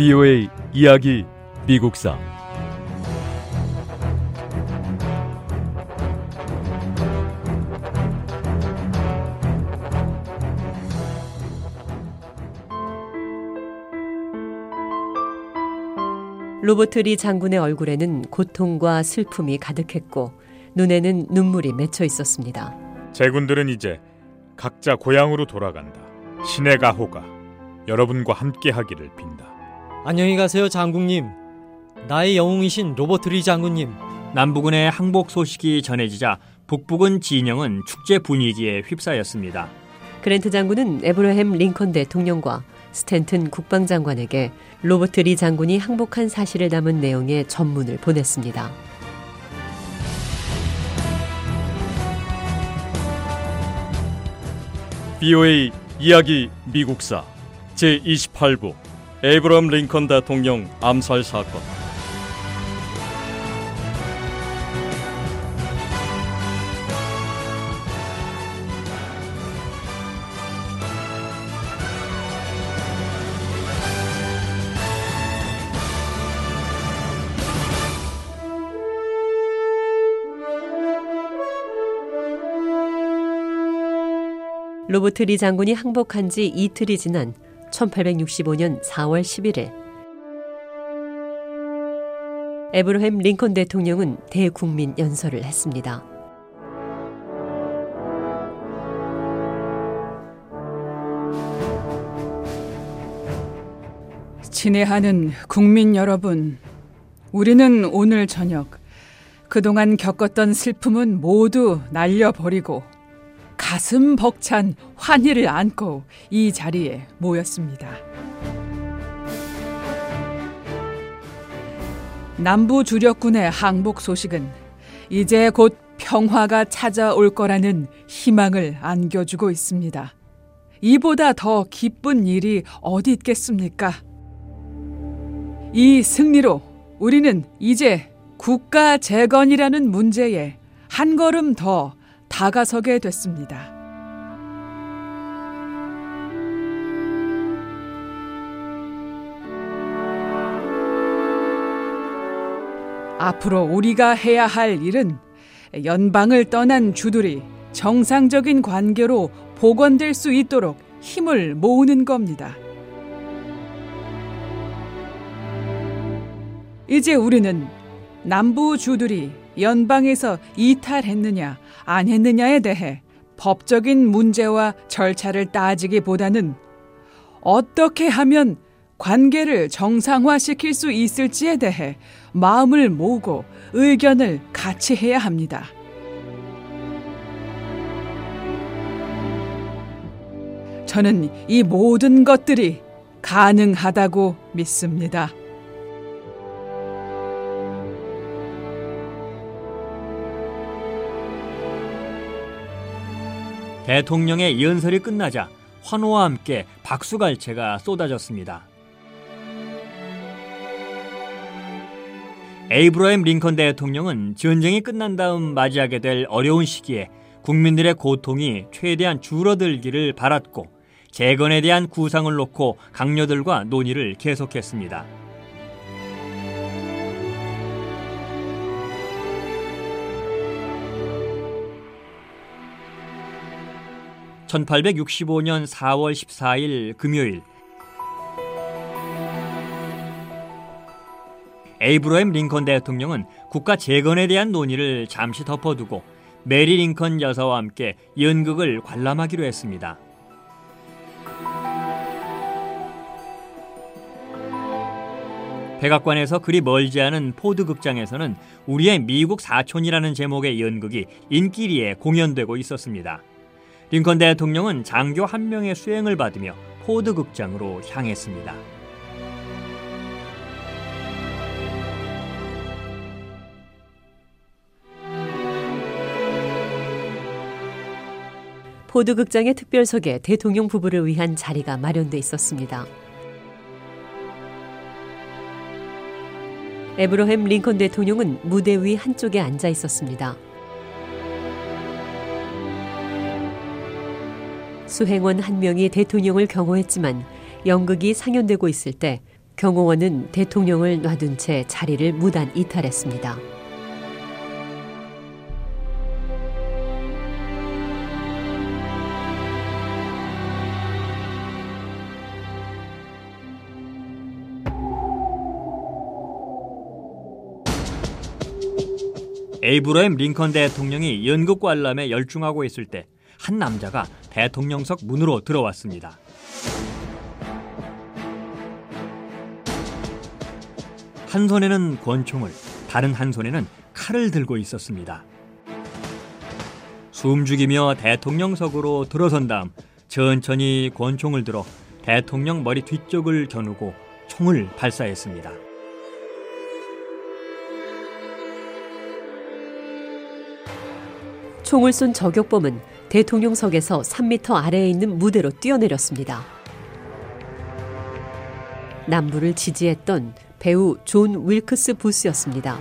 VOA 이야기 미국사 로버트 리 장군의 얼굴에는 고통과 슬픔이 가득했고 눈에는 눈물이 맺혀 있었습니다. 제군들은 이제 각자 고향으로 돌아간다. 신의 가호가 여러분과 함께 하기를 빈다. 안녕히 가세요, 장군님. 나의 영웅이신 로버트 리 장군님. 남부군의 항복 소식이 전해지자 북부군 진영은 축제 분위기에 휩싸였습니다. 그랜트 장군은 에브라햄 링컨 대통령과 스탠튼 국방장관에게 로버트 리 장군이 항복한 사실을 담은 내용의 전문을 보냈습니다. VOA 이야기 미국사 제28부 에이브럼 링컨 대통령 암살 사건. 로버트 리 장군이 항복한 지 이틀이 지난 1865년 4월 11일 에브러햄 링컨 대통령은 대국민 연설을 했습니다. 친애하는 국민 여러분, 우리는 오늘 저녁 그동안 겪었던 슬픔은 모두 날려버리고 가슴 벅찬 환희를 안고 이 자리에 모였습니다. 남부 주력군의 항복 소식은 이제 곧 평화가 찾아올 거라는 희망을 안겨주고 있습니다. 이보다 더 기쁜 일이 어디 있겠습니까? 이 승리로 우리는 이제 국가 재건이라는 문제에 한 걸음 더 다가서게 됐습니다. 앞으로 우리가 해야 할 일은 연방을 떠난 주들이 정상적인 관계로 복원될 수 있도록 힘을 모으는 겁니다. 이제 우리는 남부 주들이 연방에서 이탈했느냐 안 했느냐에 대해 법적인 문제와 절차를 따지기보다는 어떻게 하면 관계를 정상화시킬 수 있을지에 대해 마음을 모으고 의견을 같이 해야 합니다. 저는 이 모든 것들이 가능하다고 믿습니다. 대통령의 연설이 끝나자 환호와 함께 박수갈채가 쏟아졌습니다. 에이브러햄 링컨 대통령은 전쟁이 끝난 다음 맞이하게 될 어려운 시기에 국민들의 고통이 최대한 줄어들기를 바랐고 재건에 대한 구상을 놓고 강요들과 논의를 계속했습니다. 1865년 4월 14일 금요일 에이브러햄 링컨 대통령은 국가 재건에 대한 논의를 잠시 덮어두고 메리 링컨 여사와 함께 연극을 관람하기로 했습니다. 백악관에서 그리 멀지 않은 포드 극장에서는 우리의 미국 사촌이라는 제목의 연극이 인기리에 공연되고 있었습니다. 링컨 대통령은 장교 한 명의 수행을 받으며 포드 극장으로 향했습니다. 포드 극장의 특별석에 대통령 부부를 위한 자리가 마련돼 있었습니다. 에브러햄 링컨 대통령은 무대 위 한쪽에 앉아 있었습니다. 수행원 한 명이 대통령을 경호했지만 연극이 상연되고 있을 때 경호원은 대통령을 놔둔 채 자리를 무단 이탈했습니다. 에이브러햄 링컨 대통령이 연극 관람에 열중하고 있을 때 한 남자가 대통령석 문으로 들어왔습니다. 한 손에는 권총을, 다른 한 손에는 칼을 들고 있었습니다. 숨죽이며 대통령석으로 들어선 다음 천천히 권총을 들어 대통령 머리 뒤쪽을 겨누고 총을 발사했습니다. 총을 쏜 저격범은 대통령석에서 3미터 아래에 있는 무대로 뛰어내렸습니다. 남부를 지지했던 배우 존 윌크스 부스였습니다.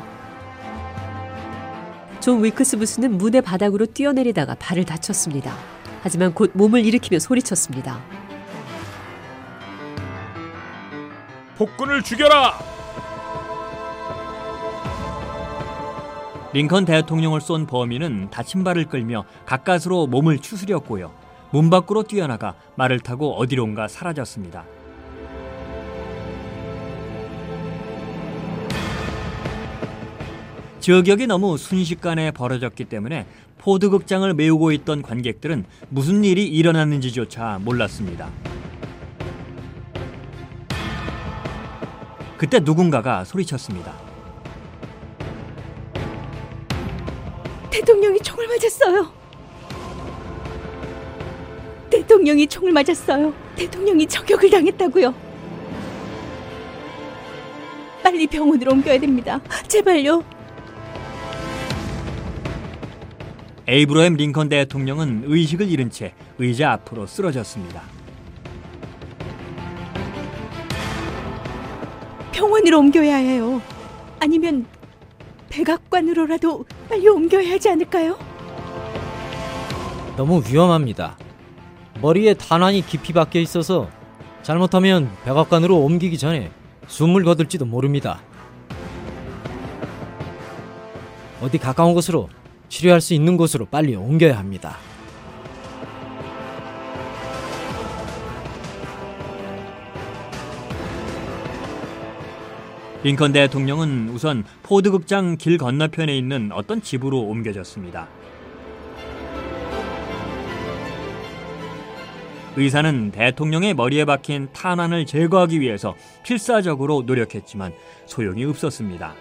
존 윌크스 부스는 무대 바닥으로 뛰어내리다가 발을 다쳤습니다. 하지만 곧 몸을 일으키며 소리쳤습니다. 폭군을 죽여라! 링컨 대통령을 쏜 범인은 다친 발을 끌며 가까스로 몸을 추스렸고요. 문 밖으로 뛰어나가 말을 타고 어디론가 사라졌습니다. 저격이 너무 순식간에 벌어졌기 때문에 포드 극장을 메우고 있던 관객들은 무슨 일이 일어났는지조차 몰랐습니다. 그때 누군가가 소리쳤습니다. 대통령이 총을 맞았어요. 대통령이 총을 맞았어요. 대통령이 저격을 당했다고요. 빨리 병원으로 옮겨야 됩니다. 제발요. 에이브러햄 링컨 대통령은 의식을 잃은 채 의자 앞으로 쓰러졌습니다. 병원으로 옮겨야 해요. 아니면 백악관으로라도 빨리 옮겨야 하지 않을까요? 너무 위험합니다. 머리에 탄환이 깊이 박혀 있어서 잘못하면 백악관으로 옮기기 전에 숨을 거둘지도 모릅니다. 어디 가까운 곳으로 치료할 수 있는 곳으로 빨리 옮겨야 합니다. 링컨 대통령은 우선 포드 극장 길 건너편에 있는 어떤 집으로 옮겨졌습니다. 의사는 대통령의 머리에 박힌 탄환을 제거하기 위해서 필사적으로 노력했지만 소용이 없었습니다.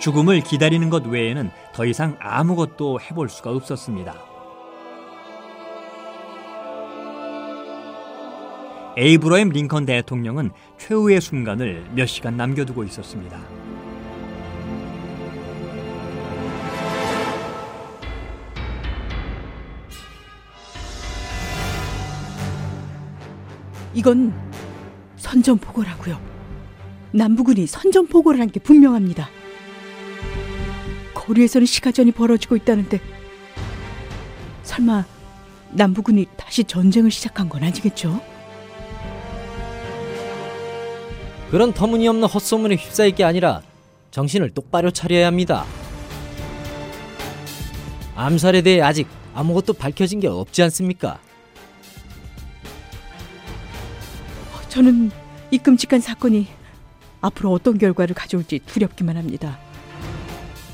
죽음을 기다리는 것 외에는 더 이상 아무것도 해볼 수가 없었습니다. 에이브러햄 링컨 대통령은 최후의 순간을 몇 시간 남겨두고 있었습니다. 이건 선전포고라고요. 남부군이 선전포고를 한 게 분명합니다. 거리에서는 시가전이 벌어지고 있다는데 설마 남부군이 다시 전쟁을 시작한 건 아니겠죠? 그런 터무니없는 헛소문에 휩싸일 게 아니라 정신을 똑바로 차려야 합니다. 암살에 대해 아직 아무것도 밝혀진 게 없지 않습니까? 저는 이 끔찍한 사건이 앞으로 어떤 결과를 가져올지 두렵기만 합니다.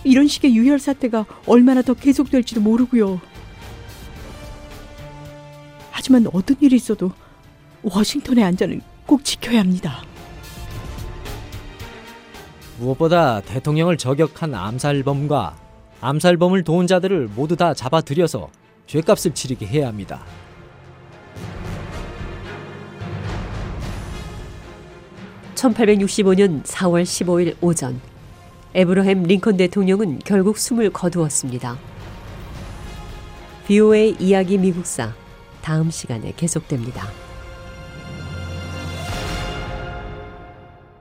이런 식의 유혈 사태가 얼마나 더 계속될지도 모르고요. 하지만 어떤 일이 있어도 워싱턴의 안전은 꼭 지켜야 합니다. 무엇보다 대통령을 저격한 암살범과 암살범을 도운 자들을 모두 다 잡아들여서 죄값을 치르게 해야 합니다. (1865년 4월 15일) 오전 에브러햄 링컨 대통령은 결국 숨을 거두었습니다. BOA 이야기 미국사 다음 시간에 계속됩니다.